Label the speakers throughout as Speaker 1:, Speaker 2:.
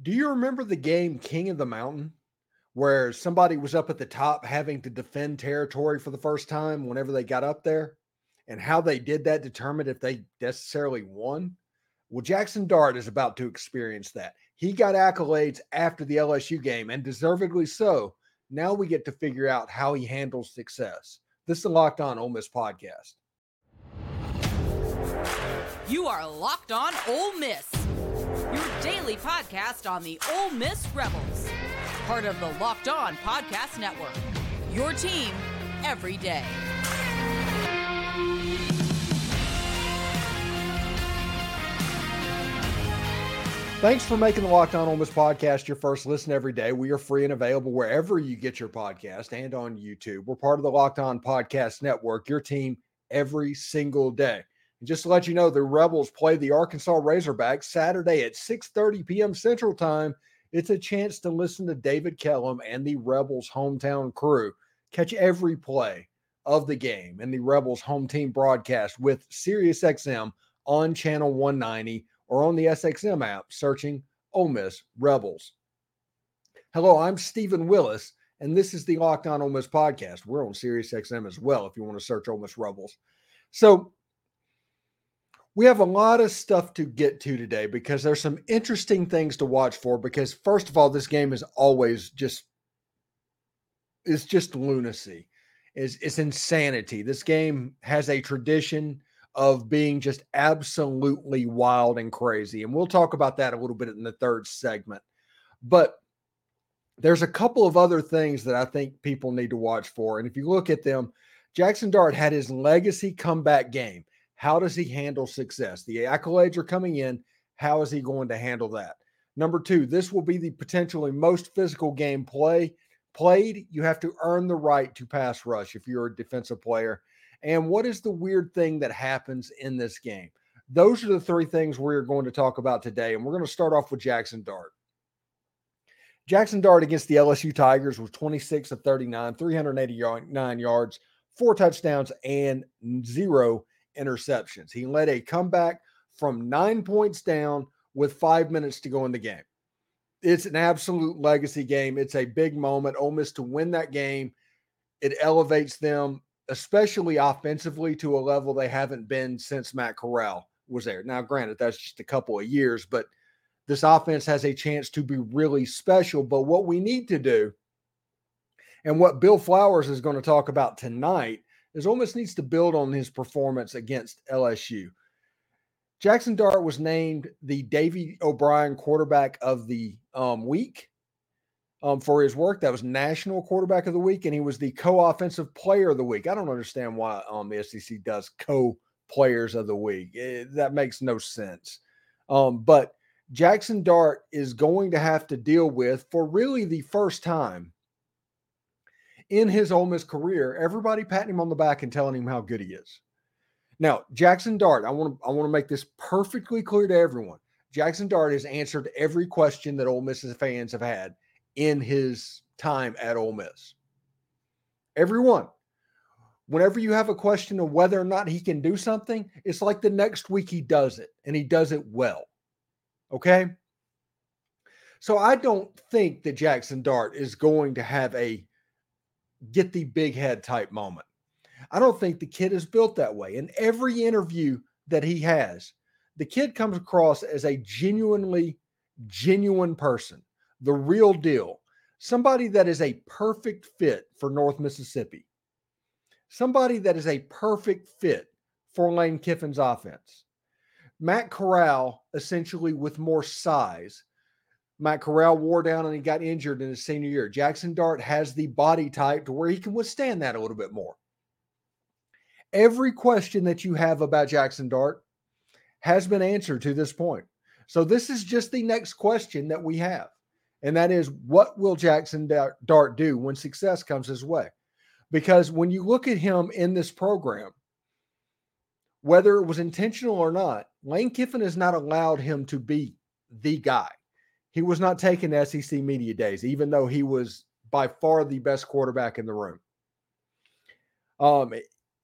Speaker 1: Do you remember the game King of the Mountain where somebody was up at the top having to defend territory for the first time whenever they got up there? And how they did that determined if they necessarily won? Well, Jaxson Dart is about to experience that. He got accolades after the LSU game, and deservedly so. Now we get to figure out how he handles success. This is the Locked On Ole Miss podcast.
Speaker 2: You are Locked On Ole Miss your daily podcast on the Ole Miss Rebels. Part of the Locked On Podcast Network. Your team every day.
Speaker 1: Thanks for making the Locked On Ole Miss podcast your first listen every day. We are free and available wherever you get your podcast and on YouTube. We're part of the Locked On Podcast Network, your team every single day. And just to let you know, the Rebels play the Arkansas Razorbacks Saturday at 6:30 p.m. Central Time. It's a chance to listen to David Kellum and the Rebels hometown crew catch every play of the game and the Rebels home team broadcast with SiriusXM on channel 190 or on the SXM app searching Ole Miss Rebels. Hello, I'm Steven Willis, and this is the Locked On Ole Miss podcast. We're on SiriusXM as well if you want to search Ole Miss Rebels. So we have a lot of stuff to get to today because there's some interesting things to watch for. Because first of all, this game is always just it's just lunacy. Is it's insanity. This game has a tradition of being just absolutely wild and crazy. And we'll talk about that a little bit in the third segment. But there's a couple of other things that I think people need to watch for. And if you look at them, Jaxson Dart had his legacy comeback game. How does he handle success? The accolades are coming in. How is he going to handle that? Number two, this will be the potentially most physical game play played. You have to earn the right to pass rush if you're a defensive player. And what is the weird thing that happens in this game? Those are the three things we're going to talk about today. And we're going to start off with Jaxson Dart. Jaxson Dart against the LSU Tigers was 26 of 39, 389 yards, four touchdowns, and zero interceptions. He led a comeback from nine points down with five minutes to go in the game. It's an absolute legacy game. It's a big moment. Ole Miss to win that game, it elevates them, especially offensively, to a level they haven't been since Matt Corral was there. Now, granted, that's just a couple of years, but this offense has a chance to be really special. But what we need to do, and what Bill Flowers is going to talk about tonight, is Ole Miss needs to build on his performance against LSU. Jaxson Dart was named the Davy O'Brien quarterback of the um, week um, for his work. That was National Quarterback of the Week, and he was the co-offensive player of the week. I don't understand why um, the SEC does co-players of the week. It, eh, that makes no sense. Um, but Jaxson Dart is going to have to deal with, for really the first time, in his Ole Miss career, everybody patting him on the back and telling him how good he is. Now, Jaxson Dart, I want to I want to make this perfectly clear to everyone. Jaxson Dart has answered every question that Ole Miss fans have had in his time at Ole Miss. Everyone. Whenever you have a question of whether or not he can do something, it's like the next week he does it and he does it well. Okay? So I don't think that Jaxson Dart is going to have a get the big head type moment. I don't think the kid is built that way. In every interview that he has, the kid comes across as a genuinely genuine person, the real deal, somebody that is a perfect fit for North Mississippi, somebody that is a perfect fit for Lane Kiffin's offense. Matt Corral, essentially with more size, Matt Corral wore down and he got injured in his senior year. Jaxson Dart has the body type to where he can withstand that a little bit more. Every question that you have about Jaxson Dart has been answered to this point. So this is just the next question that we have. And that is what will Jaxson Dart do when success comes his way? Because when you look at him in this program, whether it was intentional or not, Lane Kiffin has not allowed him to be the guy. He was not taking SEC media days, even though he was by far the best quarterback in the room. Um,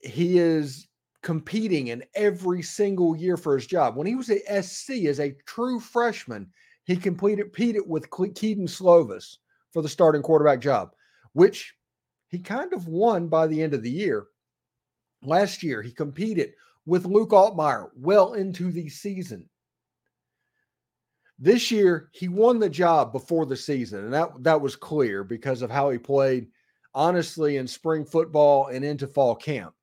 Speaker 1: he is competing in every single year for his job. When he was at SC as a true freshman, he completed competed with Kedon Slovis for the starting quarterback job, which he kind of won by the end of the year. Last year, he competed with Luke Altmyer well into the season. This year, he won the job before the season, and that, that was clear because of how he played, honestly, in spring football and into fall camp.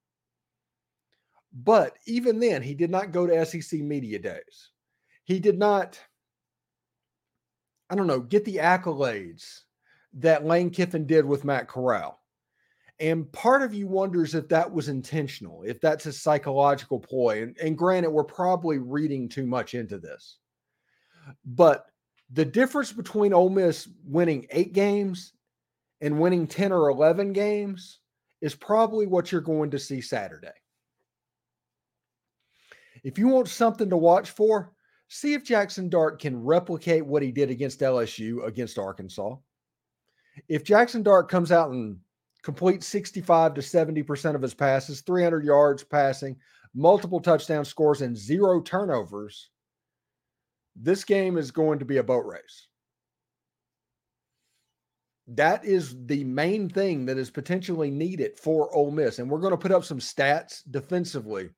Speaker 1: But even then, he did not go to SEC media days. He did not, I don't know, get the accolades that Lane Kiffin did with Matt Corral. And part of you wonders if that was intentional, if that's a psychological ploy. And, and granted, we're probably reading too much into this. But the difference between Ole Miss winning eight games and winning 10 or 11 games is probably what you're going to see Saturday. If you want something to watch for, see if Jaxson Dart can replicate what he did against LSU against Arkansas. If Jaxson Dart comes out and completes 65 to 70% of his passes, 300 yards passing, multiple touchdown scores, and zero turnovers, this game is going to be a boat race. That is the main thing that is potentially needed for Ole Miss. And we're going to put up some stats defensively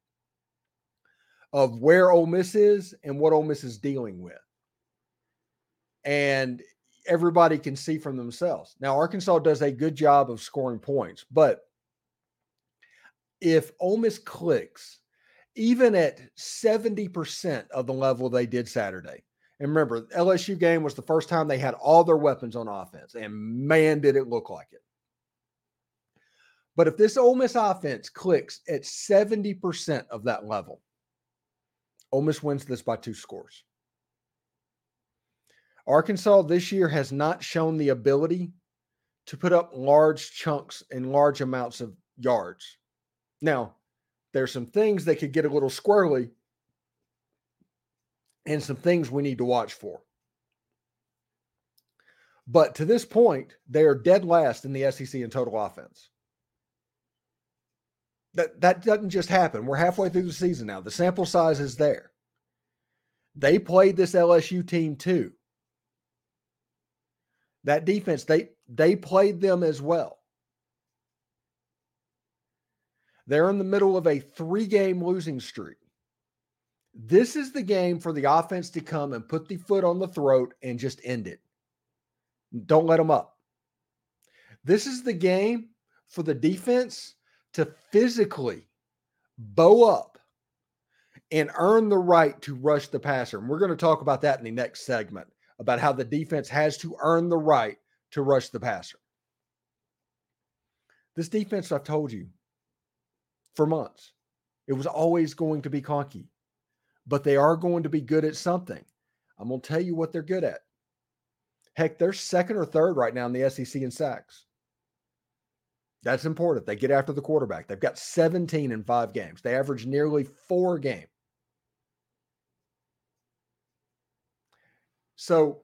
Speaker 1: of where Ole Miss is and what Ole Miss is dealing with. And everybody can see from themselves. Now, Arkansas does a good job of scoring points, but if Ole Miss clicks, even at 70% of the level they did Saturday, and remember, LSU game was the first time they had all their weapons on offense, and man, did it look like it. But if this Ole Miss offense clicks at 70% of that level, Ole Miss wins this by two scores. Arkansas this year has not shown the ability to put up large chunks and large amounts of yards. Now, there's some things that could get a little squirrely and some things we need to watch for. But to this point, they are dead last in the SEC in total offense. That that doesn't just happen. We're halfway through the season now. The sample size is there. They played this LSU team too that defense they they played them as well they're in the middle of a three game losing streak. This is the game for the offense to come and put the foot on the throat and just end it. Don't let them up. This is the game for the defense to physically bow up and earn the right to rush the passer. And we're going to talk about that in the next segment about how the defense has to earn the right to rush the passer. This defense, I've told you for months, it was always going to be cocky, but they are going to be good at something. I'm going to tell you what they're good at. Heck, they're second or third right now in the SEC in sacks. That's important. They get after the quarterback. They've got 17 in five games. They average nearly four game. So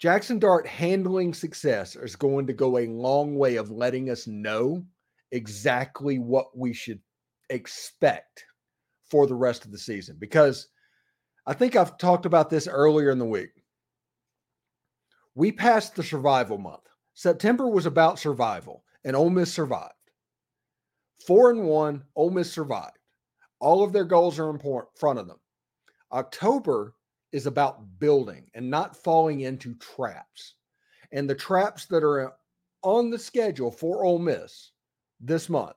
Speaker 1: Jaxson Dart handling success is going to go a long way of letting us know exactly what we should expect for the rest of the season. Because I think I've talked about this earlier in the week. We passed the survival month. September was about survival, and Ole Miss survived. Four and one, Ole Miss survived. All of their goals are in front of them. October is about building and not falling into traps. And the traps that are uh, on the schedule for Ole Miss this month.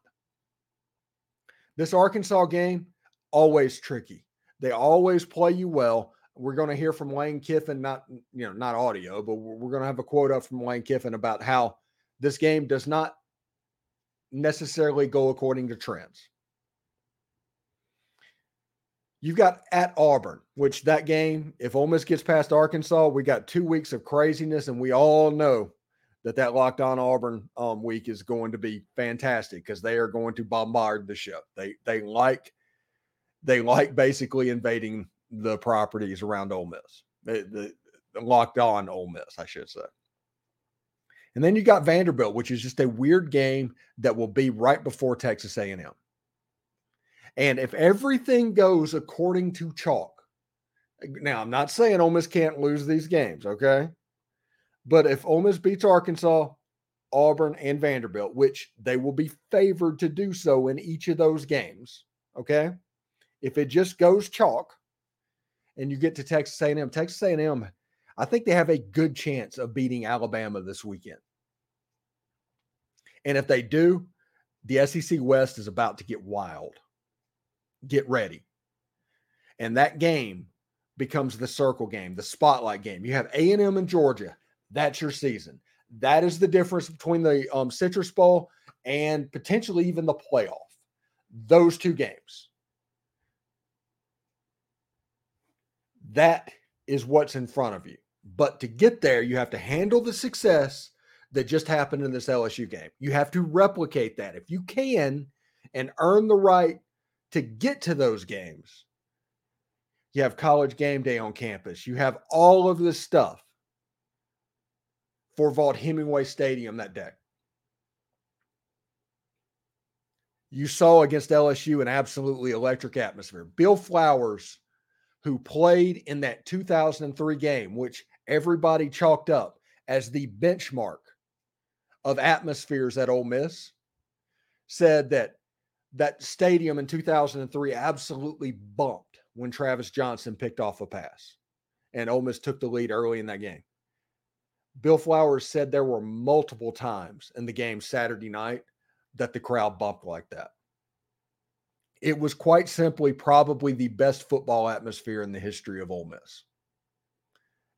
Speaker 1: This Arkansas game, always tricky. They always play you well. We're going to hear from Lane Kiffin, not you know, not audio, but we're going to have a quote up from Lane Kiffin about how this game does not necessarily go according to trends. You've got at Auburn, which that game, if Ole Miss gets past Arkansas, we got two weeks of craziness, and we all know that that locked on Auburn um, week is going to be fantastic because they are going to bombard the ship. They they like they like basically invading the properties around Ole Miss, the, the locked on Ole Miss, I should say. And then you got Vanderbilt, which is just a weird game that will be right before Texas A&M. And if everything goes according to chalk, Now, I'm not saying Ole Miss can't lose these games, okay? But if Ole Miss beats Arkansas, Auburn, and Vanderbilt, which they will be favored to do so in each of those games, okay? If it just goes chalk and you get to Texas A&M, Texas A&M, I think they have a good chance of beating Alabama this weekend. And if they do, the SEC West is about to get wild. Get ready. And that game becomes the circle game, the spotlight game. You have A&M and Georgia. That's your season. That is the difference between the um, Citrus Bowl and potentially even the playoff. Those two games. That is what's in front of you. But to get there, you have to handle the success that just happened in this LSU game. You have to replicate that. If you can and earn the right to get to those games, you have college game day on campus. You have all of this stuff for Vaught-Hemingway Stadium that day. You saw against LSU an absolutely electric atmosphere. Bill Flowers, who played in that 2003 game, which everybody chalked up as the benchmark of atmospheres at Ole Miss, said that that stadium in 2003 absolutely bumped when Travis Johnson picked off a pass and Ole Miss took the lead early in that game. Bill Flowers said there were multiple times in the game Saturday night that the crowd bumped like that. It was quite simply probably the best football atmosphere in the history of Ole Miss.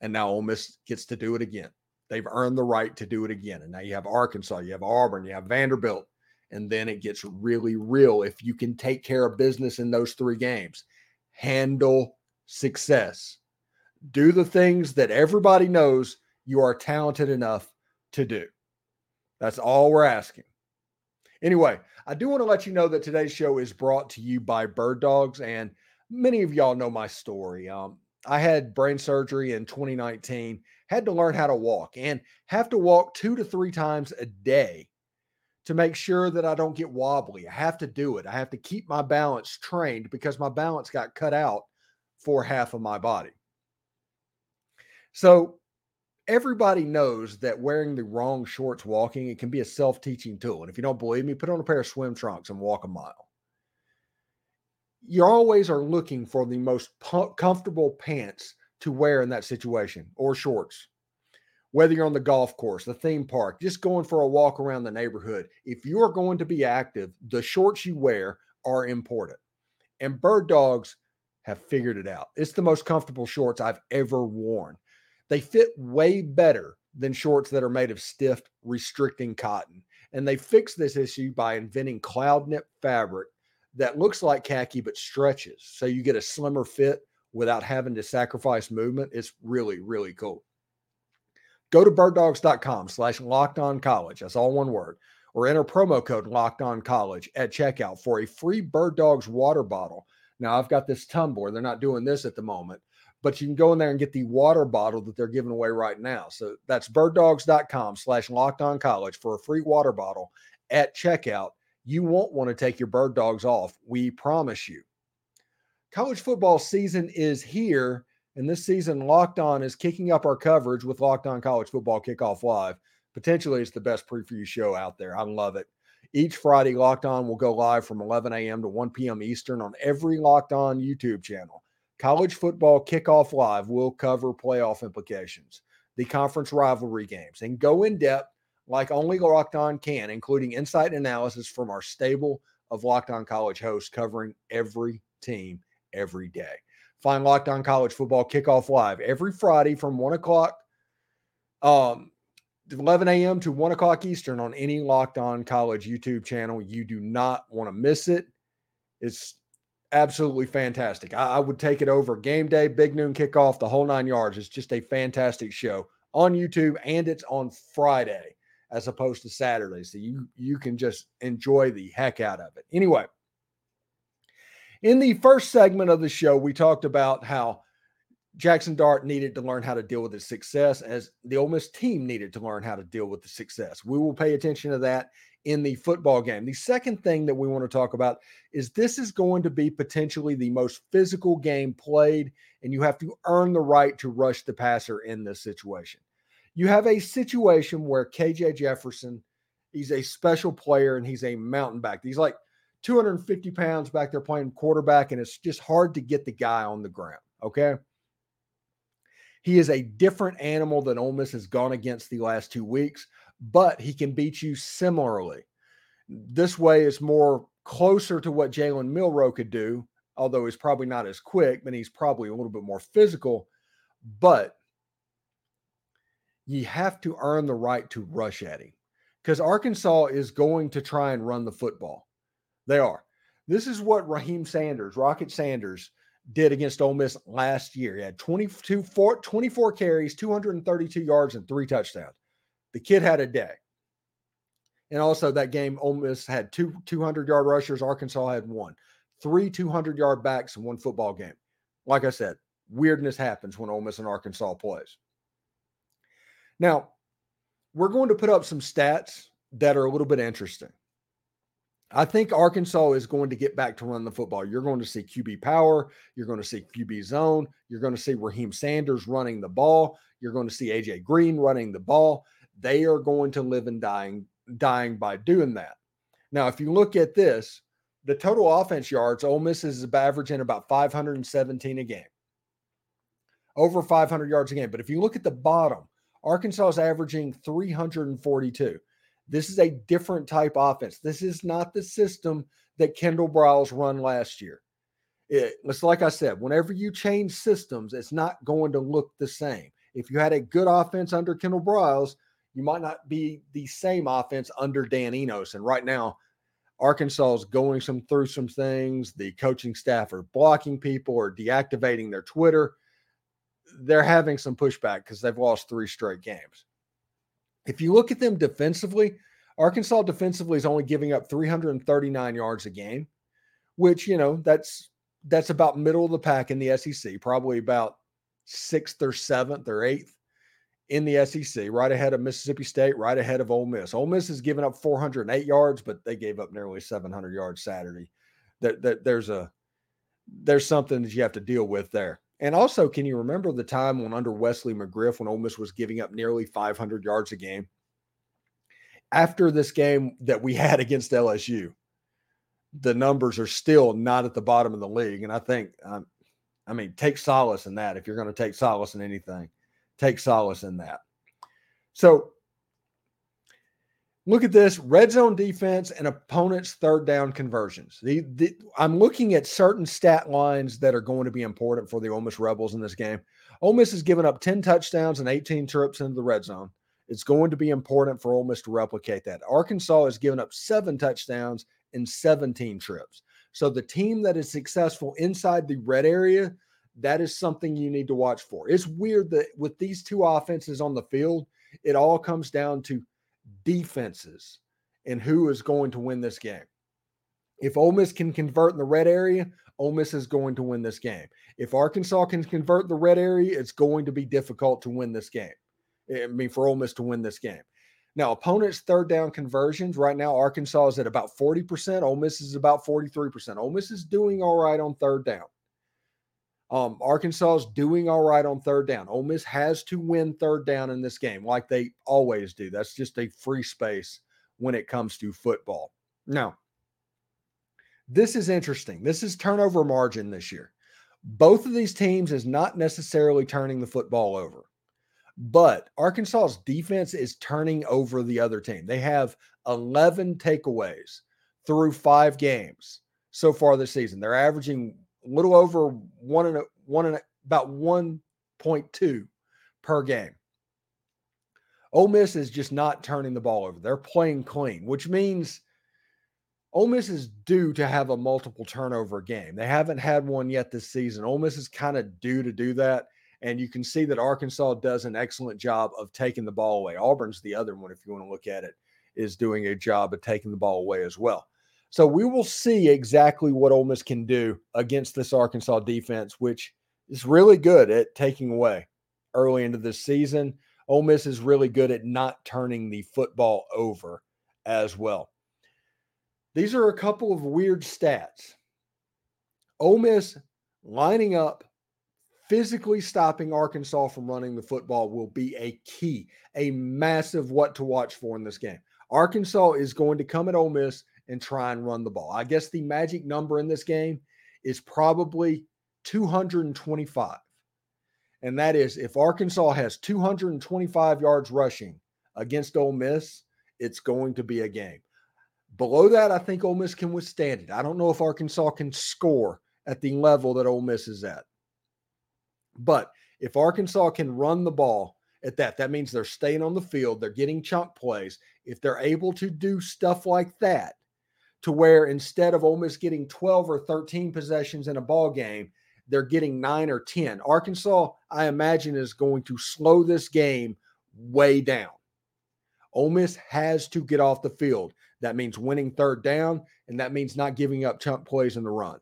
Speaker 1: And now Ole Miss gets to do it again. They've earned the right to do it again. And now you have Arkansas, you have Auburn, you have Vanderbilt. And then it gets really real if you can take care of business in those three games. Handle success. Do the things that everybody knows you are talented enough to do. That's all we're asking. Anyway, I do want to let you know that today's show is brought to you by Bird Dogs. And many of y'all know my story. Um, I had brain surgery in 2019, had to learn how to walk and have to walk two to three times a day to make sure that I don't get wobbly. I have to do it. I have to keep my balance trained because my balance got cut out for half of my body. So everybody knows that wearing the wrong shorts walking it can be a self-teaching tool. And if you don't believe me put on a pair of swim trunks and walk a mile. You always are looking for the most comfortable pants to wear in that situation or shorts. Whether you're on the golf course the theme park just going for a walk around the neighborhood if you are going to be active the shorts you wear are important. And bird dogs have figured it out. It's the most comfortable shorts i've ever worn they fit way better than shorts that are made of stiff, restricting cotton. And they fixed this issue by inventing cloud knit fabric that looks like khaki but stretches. So you get a slimmer fit without having to sacrifice movement. It's really, really cool. Go to birddogs.com slash locked on college. That's all one word. Or enter promo code locked on college at checkout for a free Bird Dogs water bottle. Now, I've got this tumbler. They're not doing this at the moment, but you can go in there and get the water bottle that they're giving away right now. So that's birddogs.com slash locked on college for a free water bottle at checkout. You won't want to take your bird dogs off. We promise you. College football season is here. And this season, Locked On is kicking up our coverage with Locked On College Football Kickoff Live. Potentially, it's the best preview show out there. I love it. Each Friday, Locked On will go live from 11 a.m. to 1 p.m. Eastern on every Locked On YouTube channel. College football kickoff live will cover playoff implications, the conference rivalry games, and go in depth like only Locked On can, including insight and analysis from our stable of Locked On College hosts covering every team every day. Find Locked On College Football Kickoff Live every Friday from 1 o'clock, um, 11 a.m. to 1 o'clock Eastern on any Locked On College YouTube channel. You do not want to miss it. It's absolutely fantastic. I, I, would take it over game day, big noon kickoff, the whole nine yards. It's just a fantastic show on YouTube, and it's on Friday as opposed to Saturday. So you you can just enjoy the heck out of it. Anyway, in the first segment of the show, we talked about how Jaxson Dart needed to learn how to deal with his success, as the Ole Miss team needed to learn how to deal with the success. We will pay attention to that in the football game. The second thing that we want to talk about is this is going to be potentially the most physical game played, and you have to earn the right to rush the passer in this situation. You have a situation where KJ Jefferson, he's a special player and he's a mountain back. He's like 250 pounds back there playing quarterback, and it's just hard to get the guy on the ground. Okay. He is a different animal than Ole Miss has gone against the last two weeks, but he can beat you similarly. This way is more closer to what Jalen Milroe could do, although he's probably not as quick, but he's probably a little bit more physical. But you have to earn the right to rush at him because Arkansas is going to try and run the football. They are. This is what Raheem Sanders, Rocket Sanders, did against Ole Miss last year. He had 22, four, 24 carries, 232 yards, and three touchdowns. The kid had a day. And also that game, Ole Miss had two 200 yard rushers. Arkansas had one. Three 200 yard backs in one football game. Like I said, weirdness happens when Ole Miss and Arkansas plays. Now, we're going to put up some stats that are a little bit interesting. I think Arkansas is going to get back to run the football. You're going to see QB power. You're going to see QB zone. You're going to see Raheem Sanders running the ball. You're going to see AJ Green running the ball. They are going to live and dying, dying by doing that. Now, if you look at this, the total offense yards, Ole Miss is averaging about 517 a game, over 500 yards a game. But if you look at the bottom, Arkansas is averaging 342. This is a different type offense. This is not the system that Kendall Briles run last year. It, it's like I said, whenever you change systems, it's not going to look the same. If you had a good offense under Kendall Briles, you might not be the same offense under Dan Enos. And right now, Arkansas is going some through some things. The coaching staff are blocking people or deactivating their Twitter. They're having some pushback because they've lost three straight games. If you look at them defensively, Arkansas defensively is only giving up 339 yards a game, which, you know, that's that's about middle of the pack in the SEC, probably about sixth or seventh or eighth in the SEC, right ahead of Mississippi State, right ahead of Ole Miss. Ole Miss has given up 408 yards, but they gave up nearly 700 yards Saturday. That, that there's a there's something that you have to deal with there. And also, can you remember the time when under Wesley McGriff, when Ole Miss was giving up nearly 500 yards a game? After this game that we had against LSU, the numbers are still not at the bottom of the league. And I think, um, I mean, take solace in that. If you're going to take solace in anything, take solace in that. So Look at this red zone defense and opponents' third down conversions. The, the, I'm looking at certain stat lines that are going to be important for the Ole Miss Rebels in this game. Ole Miss has given up 10 touchdowns and 18 trips into the red zone. It's going to be important for Ole Miss to replicate that. Arkansas has given up seven touchdowns in 17 trips. So the team that is successful inside the red area, that is something you need to watch for. It's weird that with these two offenses on the field, it all comes down to defenses and who is going to win this game. If Ole Miss can convert in the red area, Ole Miss is going to win this game. If Arkansas can convert the red area, it's going to be difficult to win this game. I mean, for Ole Miss to win this game. Now, opponents' third down conversions right now, Arkansas is at about 40%. Ole Miss is about 43%. Ole Miss is doing all right on third down. Um, Arkansas is doing all right on third down. Ole Miss has to win third down in this game, like they always do. That's just a free space when it comes to football. Now, this is interesting. This is turnover margin this year. Both of these teams is not necessarily turning the football over, but Arkansas's defense is turning over the other team. They have 11 takeaways through five games so far this season. They're averaging a little over one and a, one and a, about 1.2 per game. Ole Miss is just not turning the ball over. They're playing clean, which means Ole Miss is due to have a multiple turnover game. They haven't had one yet this season. Ole Miss is kind of due to do that. And you can see that Arkansas does an excellent job of taking the ball away. Auburn's the other one, if you want to look at it, is doing a job of taking the ball away as well. So we will see exactly what Ole Miss can do against this Arkansas defense, which is really good at taking away early into this season. Ole Miss is really good at not turning the football over as well. These are a couple of weird stats. Ole Miss lining up, physically stopping Arkansas from running the football will be a key, a massive what to watch for in this game. Arkansas is going to come at Ole Miss and try and run the ball. I guess the magic number in this game is probably 225. And that is if Arkansas has 225 yards rushing against Ole Miss, it's going to be a game. Below that, I think Ole Miss can withstand it. I don't know if Arkansas can score at the level that Ole Miss is at. But if Arkansas can run the ball at that, that means they're staying on the field, they're getting chunk plays. If they're able to do stuff like that, to where instead of Ole Miss getting 12 or 13 possessions in a ball game, they're getting nine or 10. Arkansas, I imagine, is going to slow this game way down. Ole Miss has to get off the field. That means winning third down, and that means not giving up chunk plays in the run.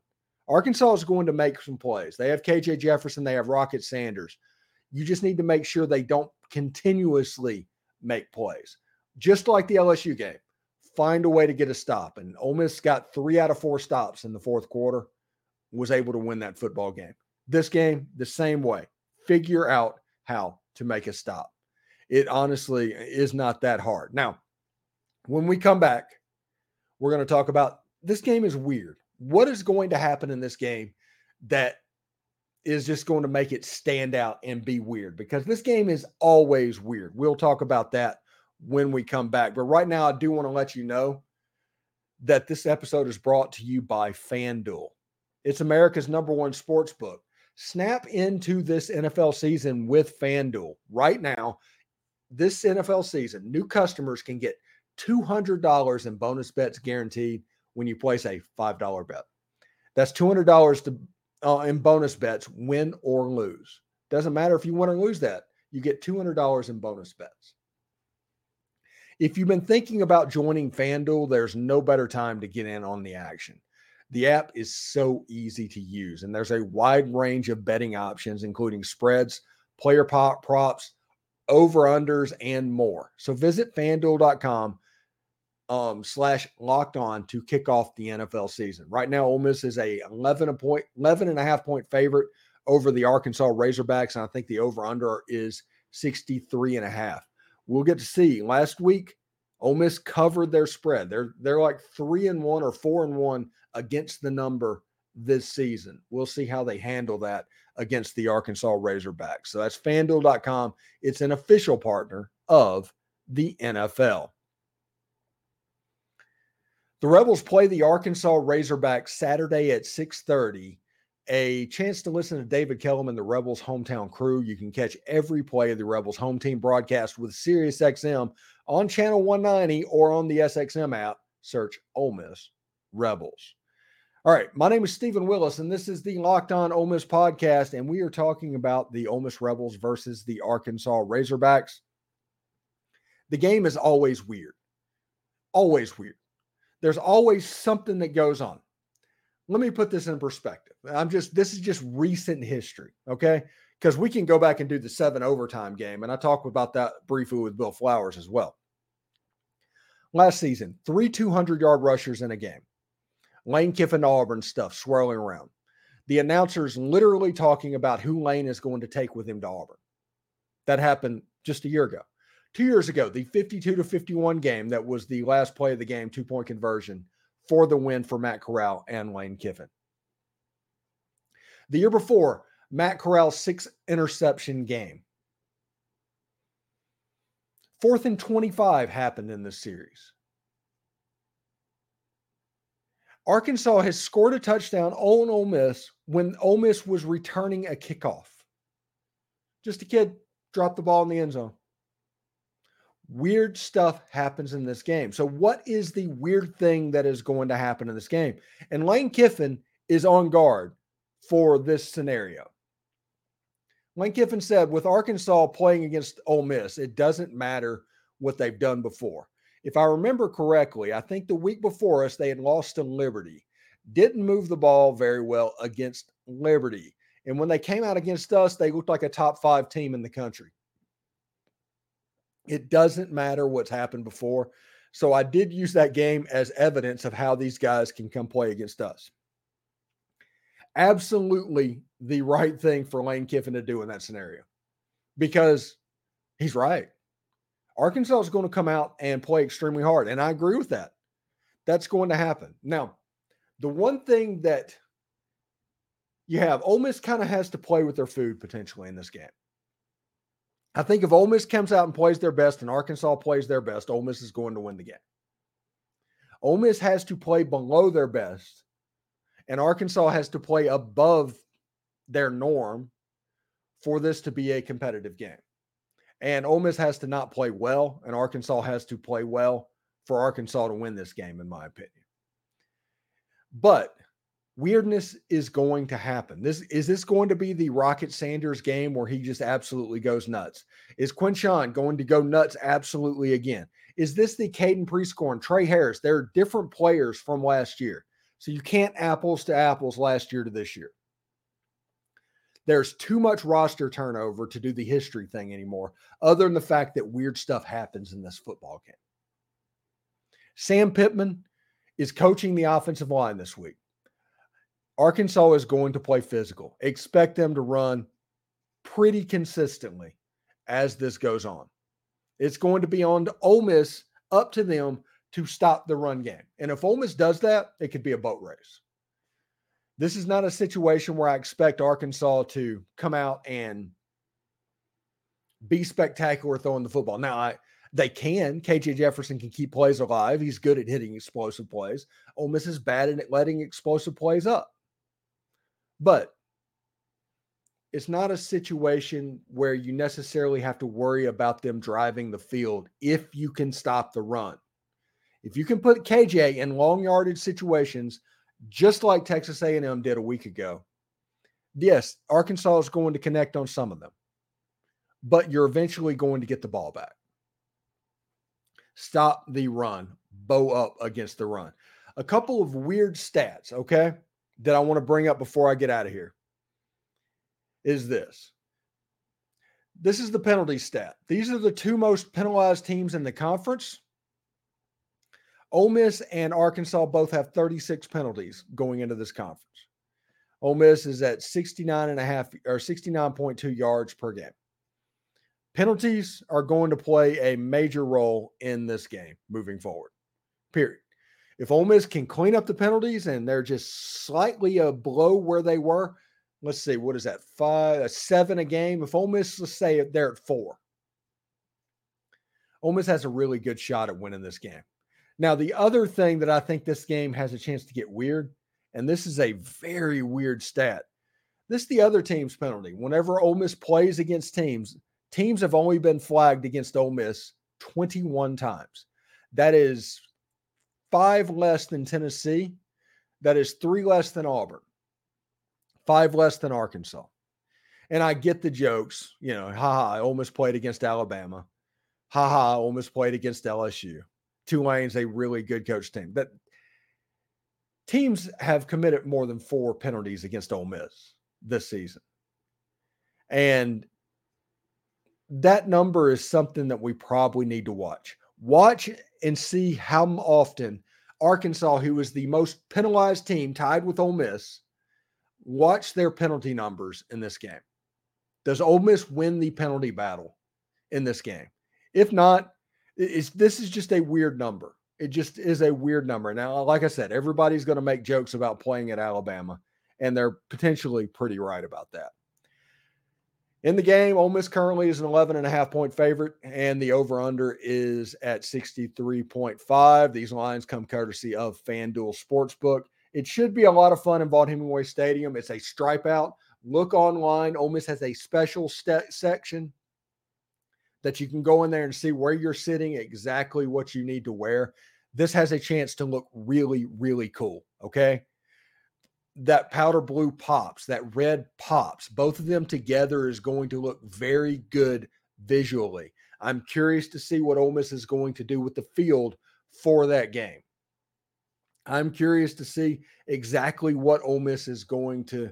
Speaker 1: Arkansas is going to make some plays. They have KJ Jefferson, they have Rocket Sanders. You just need to make sure they don't continuously make plays. Just like the LSU game, find a way to get a stop. And Ole Miss got three out of four stops in the fourth quarter, was able to win that football game. This game, the same way. Figure out how to make a stop. It honestly is not that hard. Now, when we come back, we're going to talk about this game is weird. What is going to happen in this game that is just going to make it stand out and be weird? Because this game is always weird. We'll talk about that when we come back. But right now, I do want to let you know that this episode is brought to you by FanDuel. It's America's number one sports book. Snap into this NFL season with FanDuel. Right now, this NFL season, new customers can get $200 in bonus bets guaranteed when you place a $5 bet. That's $200 to uh, in bonus bets, win or lose. Doesn't matter if you win or lose that. You get $200 in bonus bets. If you've been thinking about joining FanDuel, there's no better time to get in on the action. The app is so easy to use, and there's a wide range of betting options, including spreads, player pop props, over unders, and more. So visit fanduel.com um, slash locked on to kick off the NFL season. Right now, Ole Miss is a 11 point, 11 and a half point favorite over the Arkansas Razorbacks. And I think the over under is 63 and a half. We'll get to see. Last week, Ole Miss covered their spread. They're they're like three and one or four and one against the number this season. We'll see how they handle that against the Arkansas Razorbacks. So that's fanduel.com. It's an official partner of the NFL. The Rebels play the Arkansas Razorbacks Saturday at 6:30. A chance to listen to David Kellum and the Rebels hometown crew. You can catch every play of the Rebels home team broadcast with SiriusXM on channel 190 or on the SXM app. Search Ole Miss Rebels. All right, my name is Steven Willis, and this is the Locked On Ole Miss podcast, and we are talking about the Ole Miss Rebels versus the Arkansas Razorbacks. The game is always weird, always weird. There's always something that goes on. Let me put this in perspective. I'm just, this is just recent history, okay? Because we can go back and do the seven overtime game. And I talked about that briefly with Bill Flowers as well. Last season, three 200 yard rushers in a game. Lane Kiffin Auburn stuff swirling around. The announcers literally talking about who Lane is going to take with him to Auburn. That happened just a year ago. Two years ago, the 52 to 51 game that was the last play of the game, two point conversion for the win for Matt Corral and Lane Kiffin. The year before, Matt Corral's six interception game. Fourth and 25 happened in this series. Arkansas has scored a touchdown on Ole Miss when Ole Miss was returning a kickoff. Just a kid dropped the ball in the end zone weird stuff happens in this game. So, what is the weird thing that is going to happen in this game? And Lane Kiffin is on guard for this scenario. Lane Kiffin said, with Arkansas playing against Ole Miss, it doesn't matter what they've done before. If I remember correctly, I think the week before us, they had lost to Liberty, didn't move the ball very well against Liberty. And when they came out against us, they looked like a top five team in the country. It doesn't matter what's happened before. So I did use that game as evidence of how these guys can come play against us. Absolutely the right thing for Lane Kiffin to do in that scenario because he's right. Arkansas is going to come out and play extremely hard. And I agree with that. That's going to happen. Now, the one thing that you have, Ole Miss kind of has to play with their food potentially in this game. I think if Ole Miss comes out and plays their best and Arkansas plays their best, Ole Miss is going to win the game. Ole Miss has to play below their best, and Arkansas has to play above their norm for this to be a competitive game. And Ole Miss has to not play well, and Arkansas has to play well for Arkansas to win this game, in my opinion. But weirdness is going to happen. This is this going to be the Rocket Sanders game where he just absolutely goes nuts? Is Quinshon going to go nuts absolutely again? Is this the Caden Prieskorn and Tre Harris? They're different players from last year. So you can't apples to apples last year to this year. There's too much roster turnover to do the history thing anymore, other than the fact that weird stuff happens in this football game. Sam Pittman is coaching the offensive line this week. Arkansas is going to play physical. Expect them to run pretty consistently as this goes on. It's going to be on to Ole Miss, up to them to stop the run game. And if Ole Miss does that, it could be a boat race. This is not a situation where I expect Arkansas to come out and be spectacular throwing the football. Now, I they can. KJ Jefferson can keep plays alive. He's good at hitting explosive plays. Ole Miss is bad at letting explosive plays up. But it's not a situation where you necessarily have to worry about them driving the field if you can stop the run. If you can put KJ in long yardage situations, just like Texas A&M did a week ago, yes, Arkansas is going to connect on some of them, but you're eventually going to get the ball back. Stop the run, bow up against the run. A couple of weird stats, okay, that I want to bring up before I get out of here is this. This is the penalty stat. These are the two most penalized teams in the conference. Ole Miss and Arkansas both have 36 penalties going into this conference. Ole Miss is at 69 and a half or 69.2 yards per game. Penalties are going to play a major role in this game moving forward. Period. If Ole Miss can clean up the penalties and they're just slightly below where they were, let's see, what is that? Five, uh, seven a game. If Ole Miss, let's say they're at four, Ole Miss has a really good shot at winning this game. Now, the other thing that I think this game has a chance to get weird, and this is a very weird stat. This is the other team's penalty. Whenever Ole Miss plays against teams, teams have only been flagged against Ole Miss 21 times. That is five less than Tennessee. That is three less than Auburn five less than Arkansas. And I get the jokes, you know, haha, I almost played against Alabama. Haha, I almost played against LSU. Tulane's a really good coach team. But teams have committed more than four penalties against Ole Miss this season. And that number is something that we probably need to watch. Watch and see how often Arkansas, who was the most penalized team tied with Ole Miss, watch their penalty numbers in this game. Does Ole Miss win the penalty battle in this game? If not, this is just a weird number. It just is a weird number. Now, like I said, everybody's going to make jokes about playing at Alabama, and they're potentially pretty right about that. In the game, Ole Miss currently is an 11 and a half point favorite, and the over under is at 63.5. These lines come courtesy of FanDuel Sportsbook. It should be a lot of fun in Vaught Hemingway Stadium. It's a stripe out. Look online. Ole Miss has a special st- section that you can go in there and see where you're sitting, exactly what you need to wear. This has a chance to look really, really cool. Okay. That powder blue pops, that red pops, both of them together is going to look very good visually. I'm curious to see what Ole Miss is going to do with the field for that game. I'm curious to see exactly what Ole Miss is going to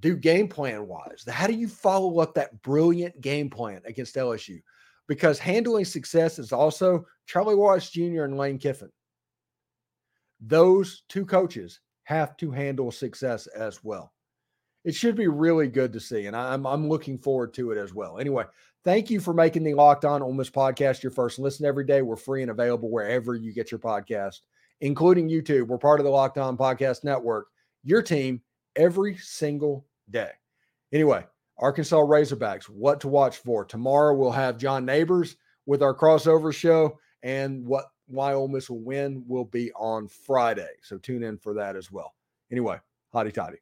Speaker 1: do game plan wise. How do you follow up that brilliant game plan against LSU? because handling success is also Charlie Weis Jr. and Lane Kiffin. Those two coaches have to handle success as well. It should be really good to see, and I'm I'm looking forward to it as well. Anyway, thank you for making the Locked On Ole Miss podcast your first listen every day. We're free and available wherever you get your podcast, including YouTube. We're part of the Locked On Podcast Network. Your team every single day. Anyway, Arkansas Razorbacks, what to watch for. Tomorrow we'll have John Neighbors with our crossover show, and what why Ole Miss will win will be on Friday. So tune in for that as well. Anyway, hotty toddy.